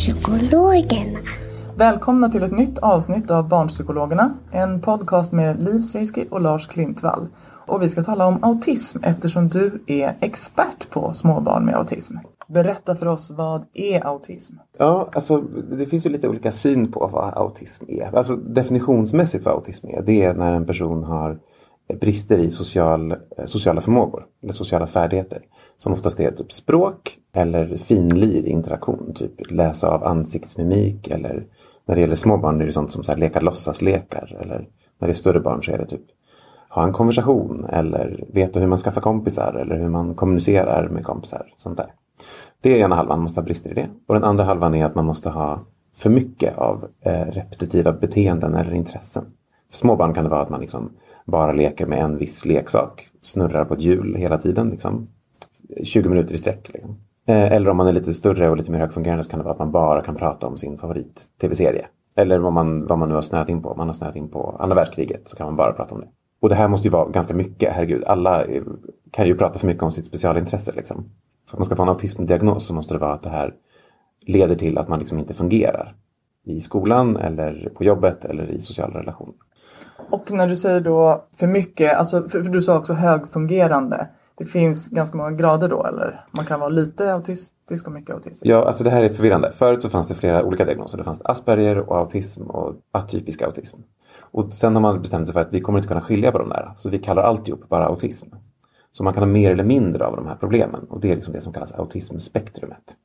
Barnpsykologerna. Välkomna till ett nytt avsnitt av Barnpsykologerna. En podcast med Liv Srirsky och Lars Klintvall. Och vi ska tala om autism eftersom du är expert på småbarn med autism. Berätta för oss, vad är autism? Ja, alltså det finns ju lite olika syn på vad autism är. Alltså definitionsmässigt vad autism är, det är när en person har brister i social, eh, sociala förmågor eller sociala färdigheter. Som oftast är typ språk eller finlir interaktion, typ läsa av ansiktsmimik eller när det gäller små barn är det sånt som så här, leka låtsaslekar eller när det är större barn så är det typ ha en konversation eller veta hur man skaffar kompisar eller hur man kommunicerar med kompisar. Sånt där. Det är ena halvan, man måste ha brister i det. Och den andra halvan är att man måste ha för mycket av eh, repetitiva beteenden eller intressen. För små barn kan det vara att man liksom bara leker med en viss leksak. Snurrar på ett hjul hela tiden. Liksom, 20 minuter i sträck. Liksom. Eh, eller om man är lite större och lite mer högfungerande så kan det vara att man bara kan prata om sin favorit-tv-serie. Eller vad man, vad man nu har snöat in på. Om man har snöat in på andra världskriget så kan man bara prata om det. Och det här måste ju vara ganska mycket, herregud. Alla eh, kan ju prata för mycket om sitt specialintresse. Liksom. För att man ska få en autismdiagnos så måste det vara att det här leder till att man liksom inte fungerar. I skolan eller på jobbet eller i sociala relationer. Och när du säger då för mycket, alltså för, för du sa också högfungerande. Det finns ganska många grader då eller? Man kan vara lite autistisk och mycket autistisk. Ja, alltså det här är förvirrande. Förut så fanns det flera olika diagnoser. Det fanns Asperger och autism och atypisk autism. Och sen har man bestämt sig för att vi kommer inte kunna skilja på de där. Så vi kallar alltihop bara autism. Så man kan ha mer eller mindre av de här problemen. Och det är liksom det som kallas autismspektrumet.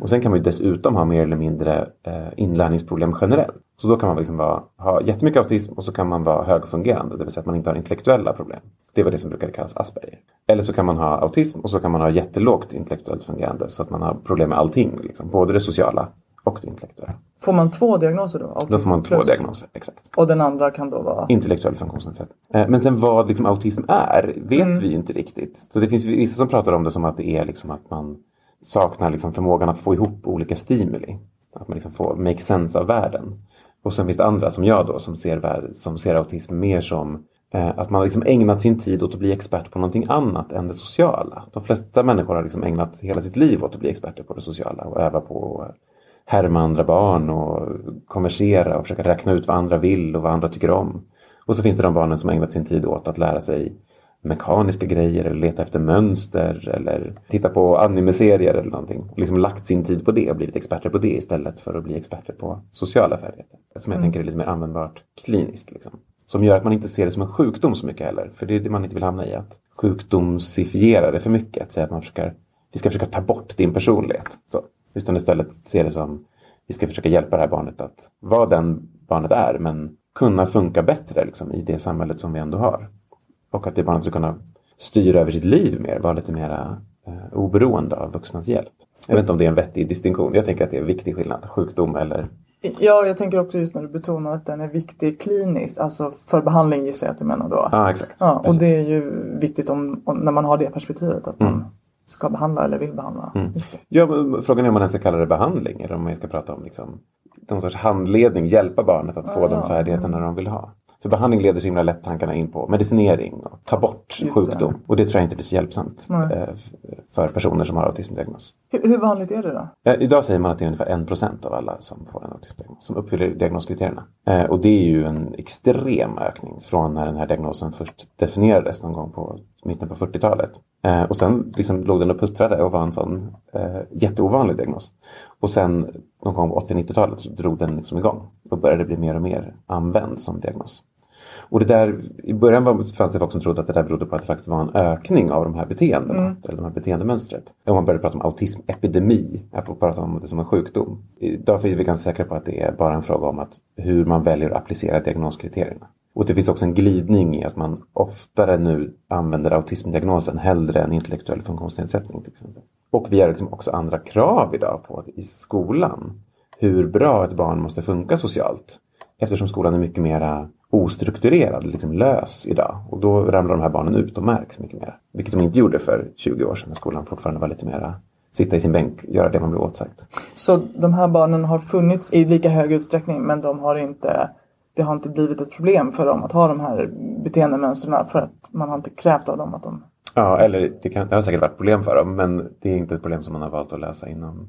Och sen kan man ju dessutom ha mer eller mindre eh, inlärningsproblem generellt. Så då kan man liksom vara, ha jättemycket autism och så kan man vara högfungerande. Det vill säga att man inte har intellektuella problem. Det var det som brukade kallas Asperger. Eller så kan man ha autism och så kan man ha jättelågt intellektuellt fungerande. Så att man har problem med allting. Liksom, både det sociala och det intellektuella. Får man två diagnoser då? Autism Då får man två plus- diagnoser. Exakt. Och den andra kan då vara? Intellektuell funktionsnedsättning. Eh, Men sen vad liksom autism är vet vi ju inte riktigt. Så det finns vissa som pratar om det som att det är liksom att man saknar liksom förmågan att få ihop olika stimuli. Att man liksom får make sense av världen. Och sen finns det andra som jag då som ser, värld, som ser autism mer som eh, att man har liksom ägnat sin tid åt att bli expert på någonting annat än det sociala. De flesta människor har liksom ägnat hela sitt liv åt att bli experter på det sociala och öva på att härma andra barn och konversera och försöka räkna ut vad andra vill och vad andra tycker om. Och så finns det de barnen som ägnat sin tid åt att lära sig mekaniska grejer eller leta efter mönster eller titta på animeserier eller någonting. Och liksom lagt sin tid på det och blivit experter på det istället för att bli experter på sociala färdigheter. Som jag tänker är lite mer användbart kliniskt. Liksom. Som gör att man inte ser det som en sjukdom så mycket heller. För det är det man inte vill hamna i. Att sjukdomsifiera det för mycket. Att säga att man försöker, vi ska försöka ta bort din personlighet. Så. Utan istället se det som vi ska försöka hjälpa det här barnet att vara den barnet är. Men kunna funka bättre liksom, i det samhället som vi ändå har. Och att det barnet ska kunna styra över sitt liv mer. Vara lite mer eh, oberoende av vuxnas hjälp. Jag vet inte om det är en vettig distinktion. Jag tänker att det är en viktig skillnad. Sjukdom eller... Ja, jag tänker också just när du betonar att den är viktig kliniskt. Alltså för behandling gissar jag att du menar då. Ja, exakt. Ja, och Precis. det är ju viktigt om, om, när man har det perspektivet. Att man ska behandla eller vill behandla. Det. Ja, frågan är om man ens ska kalla det behandling. Eller om man ska prata om liksom, någon sorts handledning. Hjälpa barnet att få de färdigheterna de vill ha. För behandling leder så himla lätt tankarna in på medicinering och ta bort Just sjukdom. det. Och det tror jag inte blir så hjälpsamt Nej. eh, för personer som har autismdiagnos. Hur, hur vanligt är det då? Eh, Idag säger man att det är ungefär 1% av alla som får en autismdiagnos som uppfyller diagnoskriterierna. Eh, och det är ju en extrem ökning från när den här diagnosen först definierades någon gång på mitten på 40-talet. Eh, och sen liksom låg den och puttrade och var en sån jätteovanlig diagnos. Och sen någon gång på 80-90-talet så drog den liksom igång och började bli mer och mer använd som diagnos. Och det där, i början var, fanns det folk som trodde att det där berodde på att det faktiskt var en ökning av de här beteendena. Eller de här beteendemönstret. Och man började prata om autismepidemi, att prata om det som en sjukdom. Idag är vi ganska säkra på att det är bara en fråga om att hur man väljer att applicera diagnoskriterierna. Och det finns också en glidning i att man oftare nu använder autismdiagnosen hellre än intellektuell funktionsnedsättning till exempel. Och vi har liksom också andra krav idag på att i skolan hur bra ett barn måste funka socialt. Eftersom skolan är mycket mera ostrukturerad, liksom lös idag. Och då ramlar de här barnen ut och märks mycket mer. Vilket de inte gjorde för 20 år sedan när skolan fortfarande var lite mera sitta i sin bänk, göra det man blev åtsagt. Så de här barnen har funnits i lika hög utsträckning men de har inte, det har inte blivit ett problem för dem att ha de här beteendemönstren för att man har inte krävt av dem att de... Ja, eller det, kan, det har säkert varit problem för dem, men det är inte ett problem som man har valt att lösa inom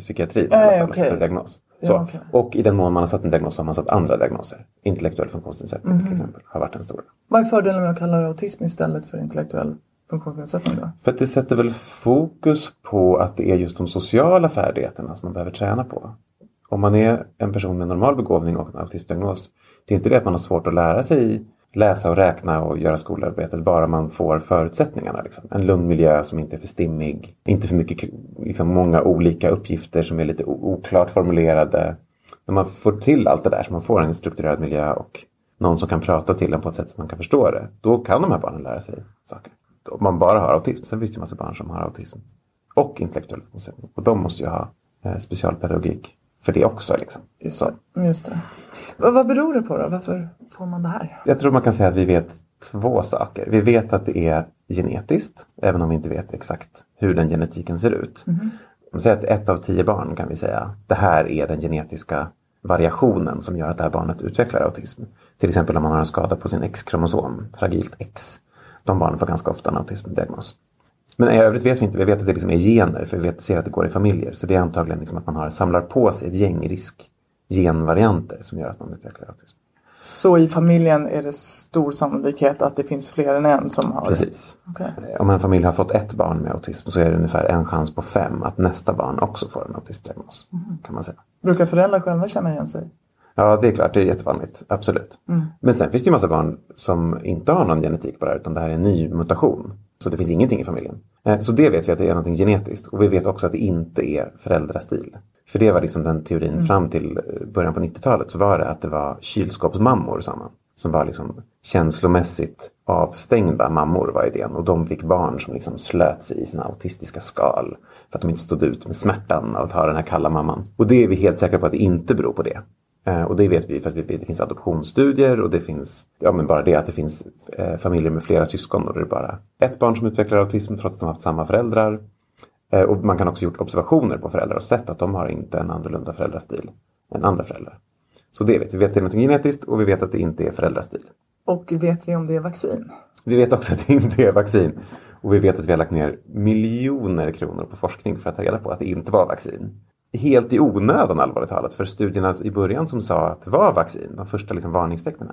psykiatrin. i alla fall, diagnos. Ja, Så. okej. Och i den mån man har satt en diagnos så har man satt andra diagnoser. Intellektuell funktionsnedsättning Mhm. till exempel har varit en stor. Vad är fördelen med att kalla det autism istället för intellektuell funktionsnedsättning då? För att det sätter väl fokus på att det är just de sociala färdigheterna som man behöver träna på. Om man är en person med normal begåvning och en autismdiagnos, det är inte det att man har svårt att lära sig läsa och räkna och göra skolarbetet, bara man får förutsättningarna. Liksom. En lugn miljö som inte är för stimmig, inte för mycket, liksom många olika uppgifter som är lite oklart formulerade. När man får till allt det där, så man får en strukturerad miljö och någon som kan prata till en på ett sätt som man kan förstå det, då kan de här barnen lära sig saker. Om man bara har autism, sen finns det ju massa barn som har autism och intellektuell funktionsnedsättning. Och de måste ju ha eh, specialpedagogik för det också. Liksom. Just Så. Just det. Vad, vad beror det på då? Varför får man det här? Jag tror man kan säga att vi vet två saker. Vi vet att det är genetiskt, även om vi inte vet exakt hur den genetiken ser ut. Om vi säger att ett av tio barn kan vi säga, det här är den genetiska variationen som gör att det här barnet utvecklar autism. Till exempel om man har en skada på sin X-kromosom, fragilt X. De barnen får ganska ofta en autismdiagnos. Men i övrigt vet vi inte. Vi vet att det liksom är gener, för vi vet, ser att det går i familjer. Så det är antagligen liksom att man har, samlar på sig ett gäng riskgenvarianter som gör att man utvecklar autism. Så i familjen är det stor sannolikhet att det finns fler än en som har? Precis. Okej. Om en familj har fått ett barn med autism så är det ungefär en chans på fem att nästa barn också får en autismdiagnos. Kan man säga. Brukar föräldrar själva känna igen sig? Ja, det är klart, det är jättevanligt. Absolut. Men sen finns det ju massa barn som inte har någon genetik på det här, utan det här är en ny mutation. Så det finns ingenting i familjen. Eh, Så det vet vi att det är någonting genetiskt. Och vi vet också att det inte är föräldrastil. För det var liksom den teorin fram till eh, början på 90-talet. Så var det att det var kylskåpsmammor, sa man. Som var liksom känslomässigt avstängda mammor var idén. Och de fick barn som liksom slöt sig i sina autistiska skal. För att de inte stod ut med smärtan av att ha den här kalla mamman. Och det är vi helt säkra på att det inte beror på det. Eh, Och det vet vi för att det finns adoptionsstudier och det finns, ja men bara det att det finns eh, familjer med flera syskon och det är bara ett barn som utvecklar autism trots att de har haft samma föräldrar. Eh, och man kan också gjort observationer på föräldrar och sett att de har inte en annorlunda föräldrastil än andra föräldrar. Så det vet vi. Vi vet att det är något genetiskt och vi vet att det inte är föräldrastil. Och vet vi om det är vaccin? Vi vet också att det inte är vaccin. Och vi vet att vi har lagt ner miljoner kronor på forskning för att ta reda på att det inte var vaccin. Helt i onödan allvarligt talat. För studierna i början som sa att det var vaccin, de första liksom varningstecknen.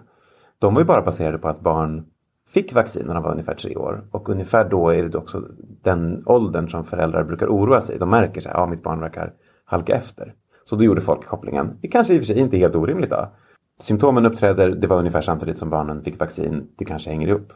De var ju bara baserade på att barn fick vaccin när de var ungefär tre år. Och ungefär då är det också den åldern som föräldrar brukar oroa sig. De märker att ja mitt barn verkar halka efter. Så då gjorde folk kopplingen. Det kanske i och för sig inte är helt orimligt då. Symptomen uppträder, det var ungefär samtidigt som barnen fick vaccin. Det kanske hänger ihop.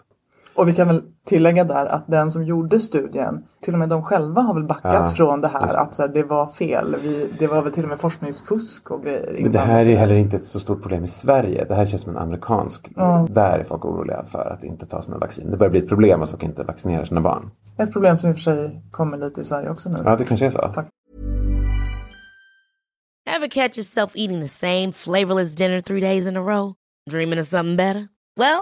Och vi kan väl tillägga där att den som gjorde studien, till och med de själva har väl backat Ja, från det här att så här, det var fel. Vi, det var väl till och med forskningsfusk och grejer. Men det här är heller inte ett så stort problem i Sverige. Det här känns som en amerikansk. Ja. Där är folk oroliga för att inte ta sina vaccin. Det börjar bli ett problem att folk inte vaccinerar sina barn. Ett problem som i och för sig kommer lite i Sverige också nu. Ja, det kanske är så. Fakt- Ever catch yourself eating the same flavorless dinner three days in a row? Dreaming of something better? Well,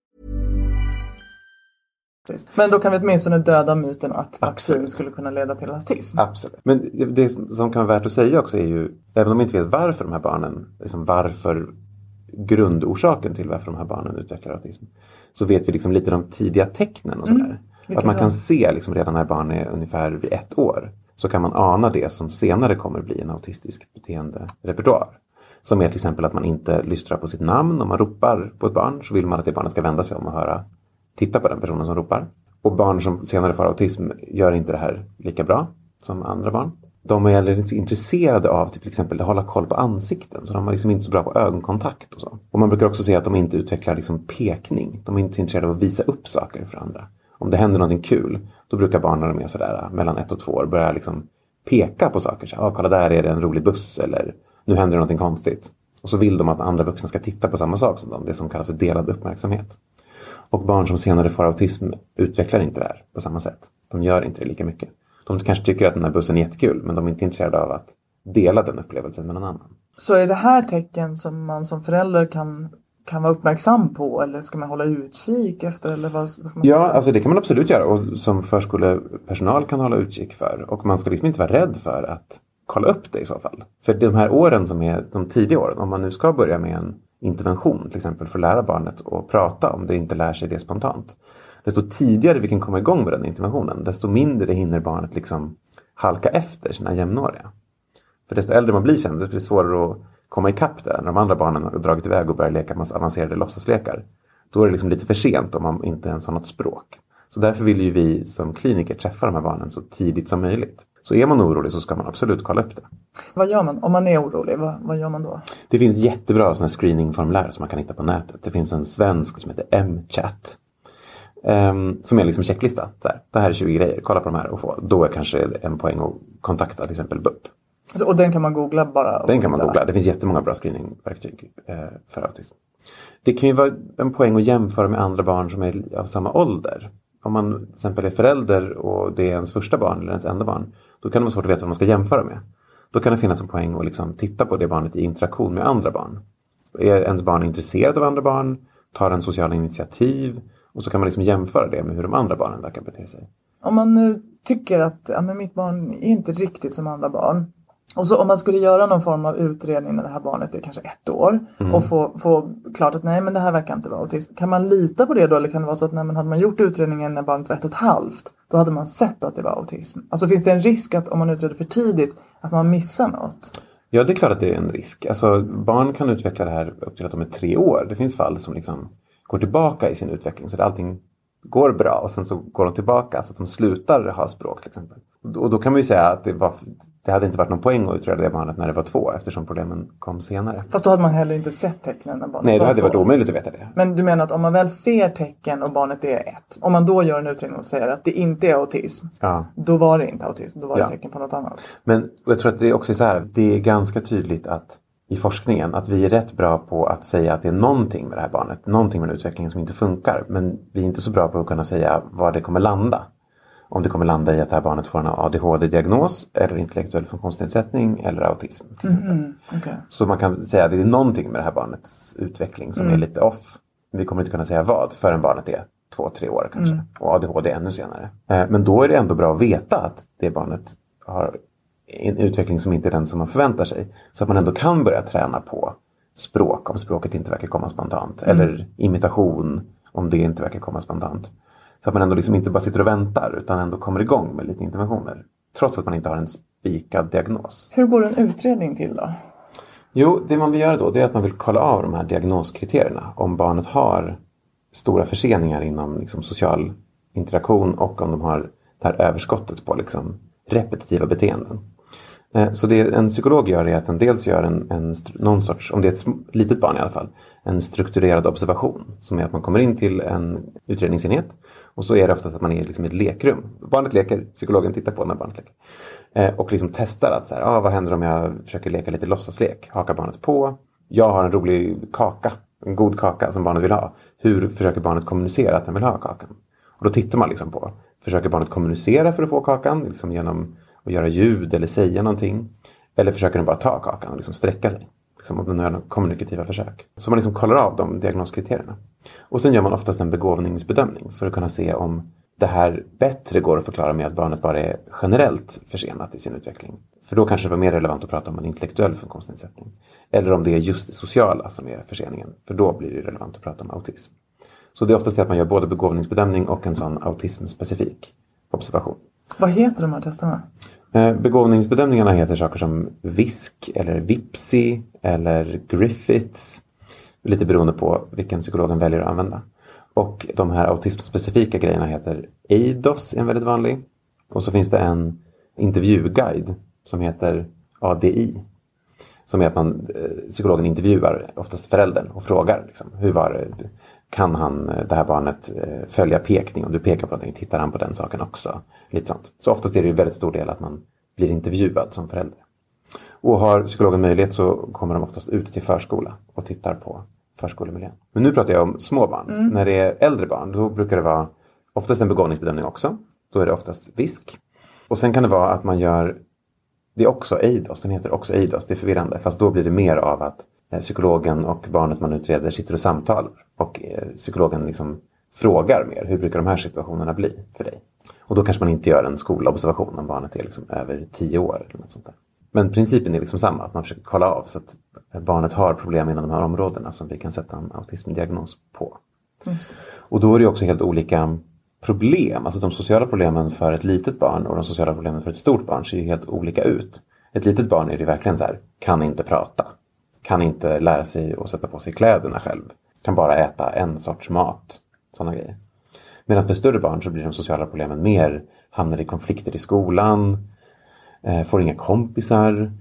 Men då kan vi åtminstone döda myten att vaccin skulle kunna leda till autism. Absolut. Men det- som kan vara värt att säga också är ju, även om vi inte vet varför de här barnen, liksom varför grundorsaken till varför de här barnen utvecklar autism. Så vet vi liksom lite de tidiga tecknen och sådär. Vilka Att man kan se liksom redan när barn är ungefär vid ett år. Så kan man ana det som senare kommer bli en autistisk beteenderepertoar. Som är till exempel att man inte lystrar på sitt namn. Om man ropar på ett barn så vill man att det barnet ska vända sig om och höra, titta på den personen som ropar. Och barn som senare får autism gör inte det här lika bra som andra barn. De är heller inte så intresserade av typ, till exempel att hålla koll på ansikten. Så de är liksom inte så bra på ögonkontakt och så. Och man brukar också se att de inte utvecklar liksom pekning. De är inte så intresserade av att visa upp saker för andra. Om det händer någonting kul, då brukar barn när de är sådär mellan ett och två år börja liksom peka på saker. Så, ah, kolla där är det en rolig buss eller nu händer det någonting konstigt. Och så vill de att andra vuxna ska titta på samma sak som dem. Det som kallas för delad uppmärksamhet. Och barn som senare får autism utvecklar inte det här på samma sätt. De gör inte det lika mycket. De kanske tycker att den här bussen är jättekul men de är inte intresserade av att dela den upplevelsen med någon annan. Så är det här tecken som man som förälder kan, kan vara uppmärksam på eller ska man hålla utkik efter eller vad, vad Ja, säga? alltså det kan man absolut göra och som förskolepersonal kan hålla utkik för. Och man ska liksom inte vara rädd för att kolla upp det i så fall. För de här åren som är de tidiga åren, om man nu ska börja med en intervention till exempel för att lära barnet att prata om det inte lär sig det spontant. Desto tidigare vi kan komma igång med den interventionen, desto mindre hinner barnet liksom halka efter sina jämnåriga. För desto äldre man blir sen, desto blir det svårare att komma ikapp där. När de andra barnen har dragit iväg och börjar leka massa avancerade låtsaslekar. Då är det liksom lite för sent om man inte ens har något språk. Så därför vill ju vi som kliniker träffa de här barnen så tidigt som möjligt. Så är man orolig så ska man absolut kolla upp det. Vad gör man om man är orolig? Vad, vad gör man då? Det finns jättebra såna screeningformulär som man kan hitta på nätet. Det finns en svensk som heter M-chat. ehm, som är liksom checklista. Så här, det här är 20 grejer, kolla på de här och få. Då är kanske en poäng att kontakta till exempel BUP. Alltså, och den kan man googla bara? Den kan man googla. Det finns jättemånga bra screeningverktyg eh, för autism. Det kan ju vara en poäng att jämföra med andra barn som är av samma ålder. Om man till exempel är förälder och det är ens första barn eller ens enda barn. Då kan det vara svårt att veta vad man ska jämföra med. Då kan det finnas en poäng att liksom titta på det barnet i interaktion med andra barn. Är ens barn intresserad av andra barn? Tar en sociala initiativ? Och så kan man liksom jämföra det med hur de andra barnen verkar bete sig. Om man nu tycker att ja, men mitt barn är inte riktigt som andra barn. Och så om man skulle göra någon form av utredning när det här barnet är kanske ett år Mm. och få, få klart att nej men det här verkar inte vara autism. Kan man lita på det då eller kan det vara så att nej, men hade man gjort utredningen när barnet var ett och ett halvt då hade man sett att det var autism. Alltså finns det en risk att om man utreder för tidigt att man missar något? Ja, det är klart att det är en risk. Alltså, barn kan utveckla det här upp till att de är tre år. Det finns fall som liksom går tillbaka i sin utveckling så att allting går bra och sen så går de tillbaka så att de slutar ha språk till exempel. Och då kan man ju säga att det, var, det hade inte varit någon poäng att utreda det barnet när det var två eftersom problemen kom senare. Fast då hade man heller inte sett tecknen när barnet Nej, det var hade två. varit omöjligt att veta det. Men du menar att om man väl ser tecken och barnet är ett. Om man då gör en utredning och säger att det inte är autism. Ja. Då var det inte autism, då var det Ja. tecken på något annat. Men jag tror att det också är så här, det är ganska tydligt att i forskningen att vi är rätt bra på att säga att det är någonting med det här barnet, någonting med utvecklingen som inte funkar. Men vi är inte så bra på att kunna säga var det kommer landa. Om det kommer landa i att det här barnet får en ADHD-diagnos eller intellektuell funktionsnedsättning eller autism. Till exempel. Okej. Så man kan säga att det är någonting med det här barnets utveckling som är lite off. Vi kommer inte kunna säga vad förrän barnet är två, tre år kanske. Och ADHD ännu senare. Eh, Men då är det ändå bra att veta att det barnet har, en utveckling som inte är den som man förväntar sig. Så att man ändå kan börja träna på språk om språket inte verkar komma spontant. Eller imitation om det inte verkar komma spontant. Så att man ändå liksom inte bara sitter och väntar utan ändå kommer igång med lite interventioner. Trots att man inte har en spikad diagnos. Hur går en utredning till då? Jo, det man vill göra då är att man vill kolla av de här diagnoskriterierna. Om barnet har stora förseningar inom liksom, social interaktion och om de har det här överskottet på liksom, repetitiva beteenden. Eh, så det en psykolog gör är att den dels gör en, en, någon sorts, om det är ett litet barn i alla fall, en strukturerad observation. Som är att man kommer in till en utredningsenhet och så är det ofta att man är liksom i ett lekrum. Barnet leker, psykologen tittar på när barnet leker. Eh, Och liksom testar att så här, ah, vad händer om jag försöker leka lite låtsaslek? Hakar barnet på? Jag har en rolig kaka, en god kaka som barnet vill ha. Hur försöker barnet kommunicera att den vill ha kakan? Och då tittar man liksom på, försöker barnet kommunicera för att få kakan? Liksom genom och göra ljud eller säga någonting? Eller försöker den bara ta kakan och liksom sträcka sig? Liksom om den gör några kommunikativa försök. Så man liksom kollar av de diagnoskriterierna. Och sen gör man oftast en begåvningsbedömning för att kunna se om det här bättre går att förklara med att barnet bara är generellt försenat i sin utveckling. För då kanske det var mer relevant att prata om en intellektuell funktionsnedsättning. Eller om det är just det sociala som är förseningen. För då blir det relevant att prata om autism. Så det är oftast det att man gör både begåvningsbedömning och en sån autismspecifik observation. Vad heter de här testerna? Eh, begåvningsbedömningarna heter saker som VISK eller VIPSI eller Griffiths. Lite beroende på vilken psykologen väljer att använda. Och de här autismspecifika grejerna heter ADOS, är en väldigt vanlig. Och så finns det en intervjuguide som heter ADI. Som är att man, eh, psykologen intervjuar oftast föräldern och frågar liksom, hur var det? Kan han, eh, det här barnet eh, följa pekning? Om du pekar på någonting, tittar han på den saken också? Lite sånt. Så oftast är det ju väldigt stor del att man blir intervjuad som förälder. Och har psykologen möjlighet så kommer de oftast ut till förskola och tittar på förskolemiljön. Men nu pratar jag om små barn. När det är äldre barn då brukar det vara oftast en begåvningsbedömning också. Då är det oftast VISK. Och sen kan det vara att man gör det är också ADOS, den heter också ADOS, det är förvirrande. Fast då blir det mer av att psykologen och barnet man utreder sitter och samtalar. Och eh, psykologen liksom frågar mer, hur brukar de här situationerna bli för dig? Och då kanske man inte gör en skolobservation om barnet är liksom över tio år. Eller något sånt där. Men principen är liksom samma, att man försöker kolla av så att barnet har problem inom de här områdena som vi kan sätta en autismdiagnos på. Och då är det också helt olika problem. Alltså de sociala problemen för ett litet barn och de sociala problemen för ett stort barn ser ju helt olika ut. Ett litet barn är det verkligen så här, kan inte prata. Kan inte lära sig att sätta på sig kläderna själv. Kan bara äta en sorts mat. Sådana grejer. Medan för större barn så blir de sociala problemen mer, hamnar i konflikter i skolan, eh, får inga kompisar.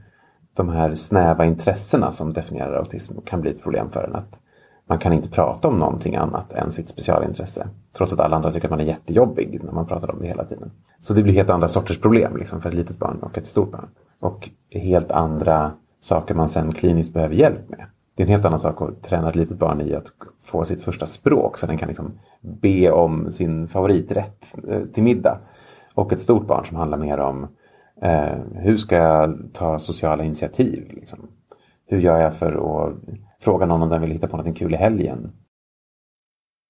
De här snäva intressena som definierar autism kan bli ett problem för en. Att man kan inte prata om någonting annat än sitt specialintresse. Trots att alla andra tycker att man är jättejobbig när man pratar om det hela tiden. Så det blir helt andra sorters problem liksom, för ett litet barn och ett stort barn. Och helt andra saker man sen kliniskt behöver hjälp med. Det är en helt annan sak att träna ett litet barn i att få sitt första språk så den kan liksom be om sin favoriträtt eh, till middag. Och ett stort barn som handlar mer om eh, hur ska jag ta sociala initiativ? Liksom? Hur gör jag för att fråga någon om den vill hitta på något kul i helgen?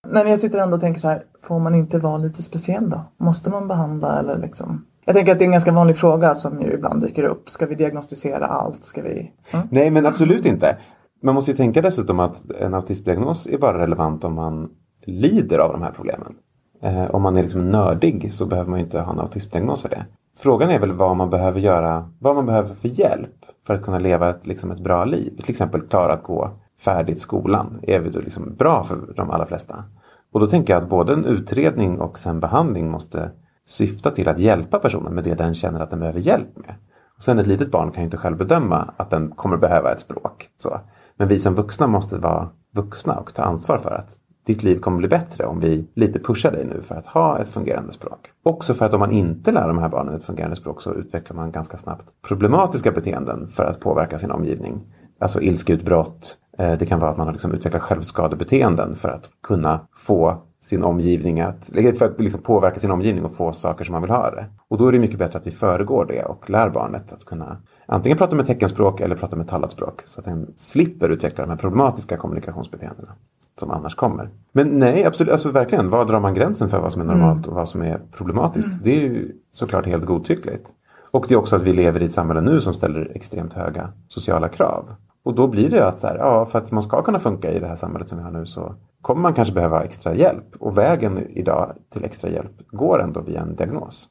Men jag sitter ändå och tänker så här, får man inte vara lite speciell då? Måste man behandla eller liksom? Jag tänker att det är en ganska vanlig fråga som ju ibland dyker upp. Ska vi diagnostisera allt? Ska vi? Mm. Nej, men absolut inte. Man måste ju tänka dessutom att en autismdiagnos är bara relevant om man lider av de här problemen. Eh, om man är liksom nördig så behöver man ju inte ha en autismdiagnos för det. Frågan är väl vad man behöver göra, vad man behöver för hjälp för att kunna leva ett, liksom ett bra liv. Till exempel klara att gå färdigt skolan är väl liksom bra för de allra flesta. Och då tänker jag att både en utredning och sen behandling måste syfta till att hjälpa personen med det den känner att den behöver hjälp med. Och sen ett litet barn kan ju inte själv bedöma att den kommer behöva ett språk. Så. Men vi som vuxna måste vara vuxna och ta ansvar för att ditt liv kommer bli bättre om vi lite pushar dig nu för att ha ett fungerande språk. Också för att om man inte lär de här barnen ett fungerande språk så utvecklar man ganska snabbt problematiska beteenden för att påverka sin omgivning. Alltså ilskeutbrott. Eh, det kan vara att man har liksom utvecklat självskadebeteenden för att kunna få sin omgivning att, för att liksom påverka sin omgivning och få saker som man vill ha det. Och då är det mycket bättre att vi föregår det och lär barnet att kunna antingen prata med teckenspråk eller prata med talat språk. Så att den slipper utveckla de här problematiska kommunikationsbeteendena som annars kommer. Men nej, absolut, alltså verkligen, var drar man gränsen för vad som är normalt och vad som är problematiskt? Det är ju såklart helt godtyckligt. Och det är också att vi lever i ett samhälle nu som ställer extremt höga sociala krav. Och då blir det att så här, ja, för att man ska kunna funka i det här samhället som vi har nu så kommer man kanske behöva extra hjälp. Och vägen idag till extra hjälp går ändå via en diagnos.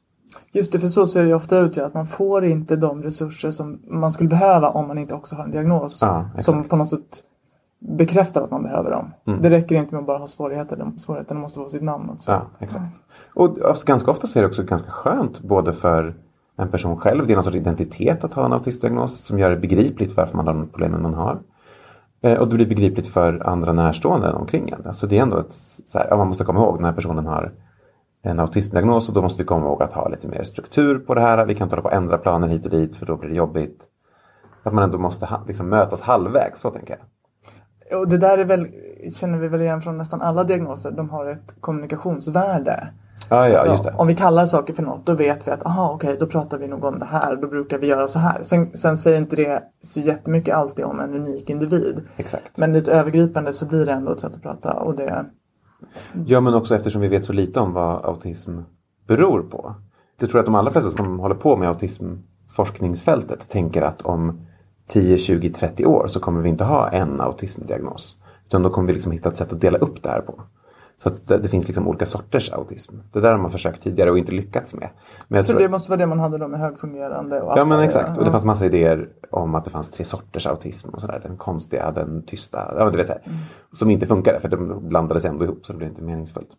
Just det, för så ser det ofta ut ja, att man får inte de resurser som man skulle behöva om man inte också har en diagnos. Ja, som på något sätt bekräftar att man behöver dem. Mm. Det räcker inte med att bara ha svårigheter. De- Svårigheterna måste få sitt namn också. Ja, exakt. Och ganska ofta så är det också ganska skönt både för en person själv, det är någon sorts identitet att ha en autismdiagnos som gör det begripligt varför man har de problemen man har. Eh, och det blir begripligt för andra närstående omkring en. Alltså det är ändå ett, så här, man måste komma ihåg den här personen har en autismdiagnos och då måste vi komma ihåg att ha lite mer struktur på det här. Vi kan inte hålla på och ändra planer hit och dit för då blir det jobbigt. Att man ändå måste ha, liksom mötas halvvägs, så tänker jag. Och det där är väl, känner vi väl igen från nästan alla diagnoser. De har ett kommunikationsvärde. Ja, ja, Alltså, just det. Om vi kallar saker för något då vet vi att aha okej då pratar vi nog om det här. Då brukar vi göra så här. Sen, sen säger inte det så jättemycket alltid om en unik individ. Exakt. Men lite övergripande så blir det ändå ett sätt att prata. Och det, Ja, men också eftersom vi vet så lite om vad autism beror på. Det tror jag att de allra flesta som håller på med autismforskningsfältet tänker att om 10, 20, 30 år så kommer vi inte ha en autismdiagnos. Utan då kommer vi liksom hitta ett sätt att dela upp det här på. Så att det, det finns liksom olika sorters autism. Det där har man försökt tidigare och inte lyckats med. Men så tror- det måste vara det man hade då med högfungerande och Ja men exakt. Och det fanns massa idéer om att det fanns tre sorters autism och sådär. Den konstiga, den tysta, ja du vet så här. Som inte funkade för de blandades ändå ihop så det blev inte meningsfullt.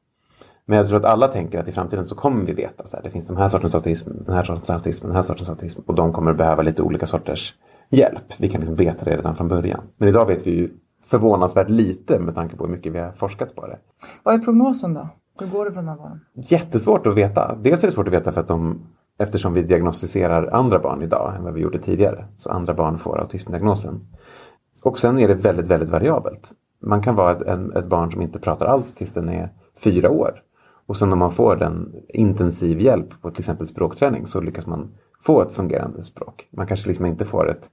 Men jag tror att alla tänker att i framtiden så kommer vi veta så här, det finns den här sortens autism, den här sortens autism, den här sortens autism och de kommer behöva lite olika sorters hjälp. Vi kan liksom veta det redan från början. Men idag vet vi ju förvånansvärt lite med tanke på hur mycket vi har forskat på det. Vad är prognosen då? Hur går det för de här barnen? Jättesvårt att veta. Dels är det svårt att veta för att de, eftersom vi diagnostiserar andra barn idag än vad vi gjorde tidigare. Så andra barn får autismdiagnosen. Och sen är det väldigt, väldigt variabelt. Man kan vara ett, en, ett barn som inte pratar alls tills den är fyra år. Och sen om man får den intensiv hjälp på till exempel språkträning så lyckas man få ett fungerande språk. Man kanske liksom inte får ett,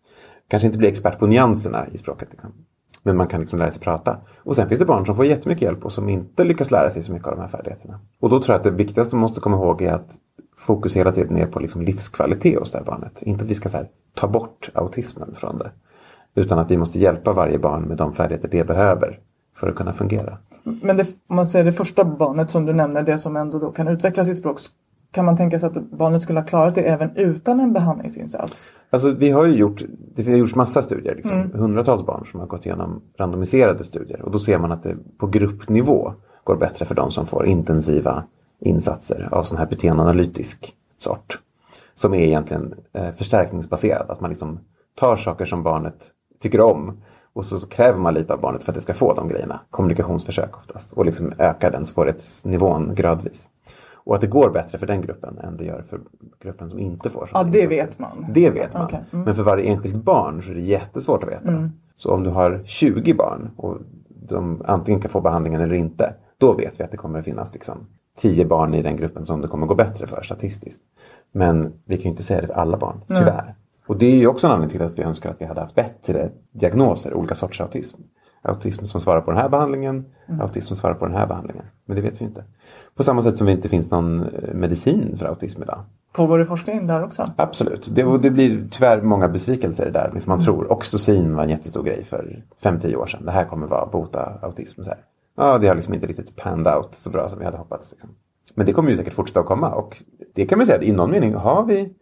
kanske inte blir expert på nyanserna i språket. Liksom. Men man kan liksom lära sig prata. Och sen finns det barn som får jättemycket hjälp och som inte lyckas lära sig så mycket av de här färdigheterna. Och då tror jag att det viktigaste man måste komma ihåg är att fokus hela tiden är på liksom livskvalitet hos det här barnet. Inte att vi ska så här, ta bort autismen från det. Utan att vi måste hjälpa varje barn med de färdigheter det behöver för att kunna fungera. Men det, om man säger det första barnet som du nämner, det som ändå då kan utveckla sitt språk. Kan man tänka sig att barnet skulle ha klarat det även utan en behandlingsinsats? Alltså, vi har ju gjort, det har gjorts massa studier, liksom, hundratals barn som har gått igenom randomiserade studier. Och då ser man att det på gruppnivå går bättre för de som får intensiva insatser av sån här beteendeanalytisk sort. Som är egentligen eh, förstärkningsbaserad, att man liksom tar saker som barnet tycker om och så, så kräver man lite av barnet för att det ska få de grejerna. Kommunikationsförsök oftast. Och liksom ökar den svårighetsnivån gradvis. Och att det går bättre för den gruppen än det gör för gruppen som inte får Ja, sådana det insatser. vet man. Det vet man. Okej, mm. Men för varje enskilt barn så är det jättesvårt att veta. Så om du har 20 barn och de antingen kan få behandlingen eller inte. Då vet vi att det kommer att finnas liksom 10 barn i den gruppen som det kommer gå bättre för statistiskt. Men vi kan ju inte säga det för alla barn, tyvärr. Och det är ju också en anledning till att vi önskar att vi hade haft bättre diagnoser, olika sorters autism. Autism som svarar på den här behandlingen, autism som svarar på den här behandlingen. Men det vet vi inte. På samma sätt som det inte finns någon eh, medicin för autism idag. Pågår det forskning där också? Absolut. Det, det blir tyvärr många besvikelser där. Liksom man tror oxytocin var en jättestor grej för 5-10 år sedan. Det här kommer vara bota autism. Så här. Ja, det har liksom inte riktigt panned out så bra som vi hade hoppats. Liksom. Men det kommer ju säkert fortsätta att komma. Och det kan man säga att i någon mening har vi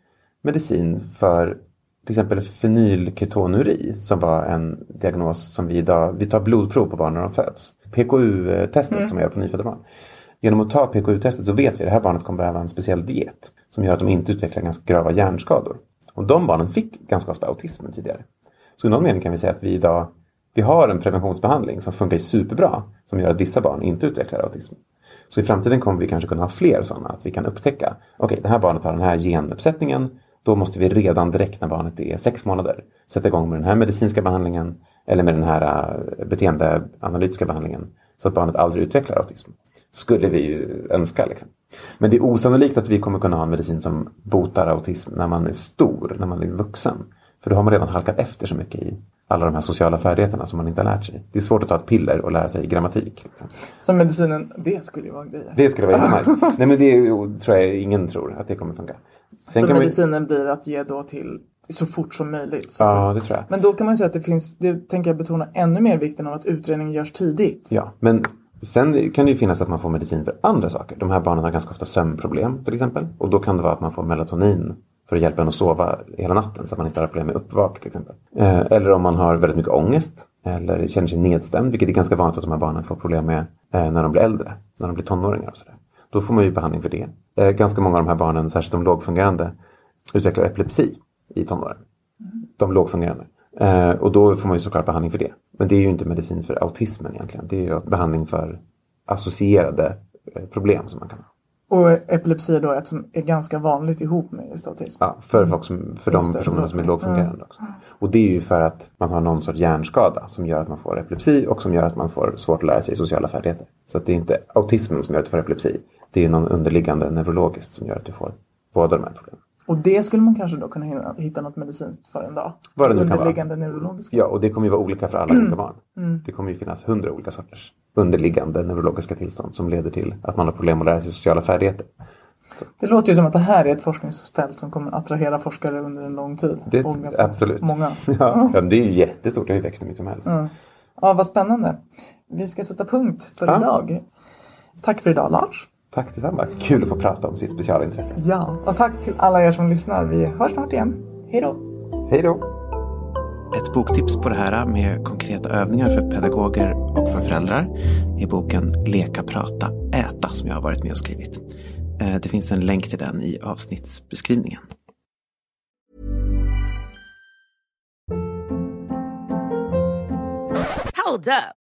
medicin för till exempel fenylketonuri som var en diagnos som vi idag, vi tar blodprov på barn när de föds. PKU-testet som man gör på nyfödda barn. Genom att ta PKU-testet så vet vi att det här barnet kommer behöva en speciell diet som gör att de inte utvecklar ganska grava hjärnskador. Och de barnen fick ganska ofta autismen tidigare. Så i någon mening kan vi säga att vi idag vi har en preventionsbehandling som funkar superbra som gör att vissa barn inte utvecklar autism. Så i framtiden kommer vi kanske kunna ha fler sådana, att vi kan upptäcka, okej det här barnet har den här genuppsättningen, då måste vi redan direkt när barnet är sex månader sätta igång med den här medicinska behandlingen eller med den här eh, beteendeanalytiska behandlingen så att barnet aldrig utvecklar autism. Skulle vi ju önska. Liksom. Men det är osannolikt att vi kommer kunna ha en medicin som botar autism när man är stor, när man är vuxen. För då har man redan halkat efter så mycket i alla de här sociala färdigheterna som man inte har lärt sig. Det är svårt att ta ett piller och lära sig grammatik. Liksom. Så medicinen, det skulle ju vara grejer. Det skulle vara jättenice. Nej men det tror jag ingen tror att det kommer funka. Sen så medicinen blir att ge då till så fort som möjligt. Så Ja, det tror jag. Men då kan man säga att det finns, det tänker jag betona ännu mer vikten av att utredningen görs tidigt. Ja, men sen kan det ju finnas att man får medicin för andra saker. De här barnen har ganska ofta sömnproblem till exempel. Och då kan det vara att man får melatonin för att hjälpa en att sova hela natten så att man inte har problem med uppvak till exempel. Eh, eller om man har väldigt mycket ångest eller känner sig nedstämd, vilket är ganska vanligt att de här barnen får problem med eh, när de blir äldre, när de blir tonåringar och sådär. Då får man ju behandling för det. Eh, ganska många av de här barnen, särskilt de lågfungerande, utvecklar epilepsi i tonåren. De lågfungerande. Eh, och då får man ju såklart behandling för det. Men det är ju inte medicin för autismen egentligen. Det är ju behandling för associerade eh, problem som man kan ha. Och epilepsi är då ett som är ganska vanligt ihop med just autism. Ja, för folk som, för de personerna som är lågfungerande. lågfungerande också. Och det är ju för att man har någon sorts hjärnskada som gör att man får epilepsi och som gör att man får svårt att lära sig sociala färdigheter. Så det är inte autismen som gör att du får epilepsi. Det är ju någon underliggande neurologiskt som gör att du får båda de här problemen. Och det skulle man kanske då kunna hitta något medicinskt för en dag. Vad det nu kan vara. Underliggande neurologiska. Ja, och det kommer ju vara olika för alla olika barn. Det kommer ju finnas hundra olika sorters underliggande neurologiska tillstånd som leder till att man har problem att lära sig sociala färdigheter. Det låter ju som att det här är ett forskningsfält som kommer attrahera forskare under en lång tid. Det absolut. Många. Ja, det är ju jättestort. Det har ju växt hur mycket som helst. Ja, vad spännande. Vi ska sätta punkt för Ja. idag. Tack för idag Lars. Tack detsamma. Kul att få prata om sitt specialintresse. Ja, och tack till alla er som lyssnar. Vi hörs snart igen. Hej då! Hej då! Ett boktips på det här med konkreta övningar för pedagoger och för föräldrar är boken Leka, prata, äta som jag har varit med och skrivit. Eh, Det finns en länk till den i avsnittsbeskrivningen. Hold up.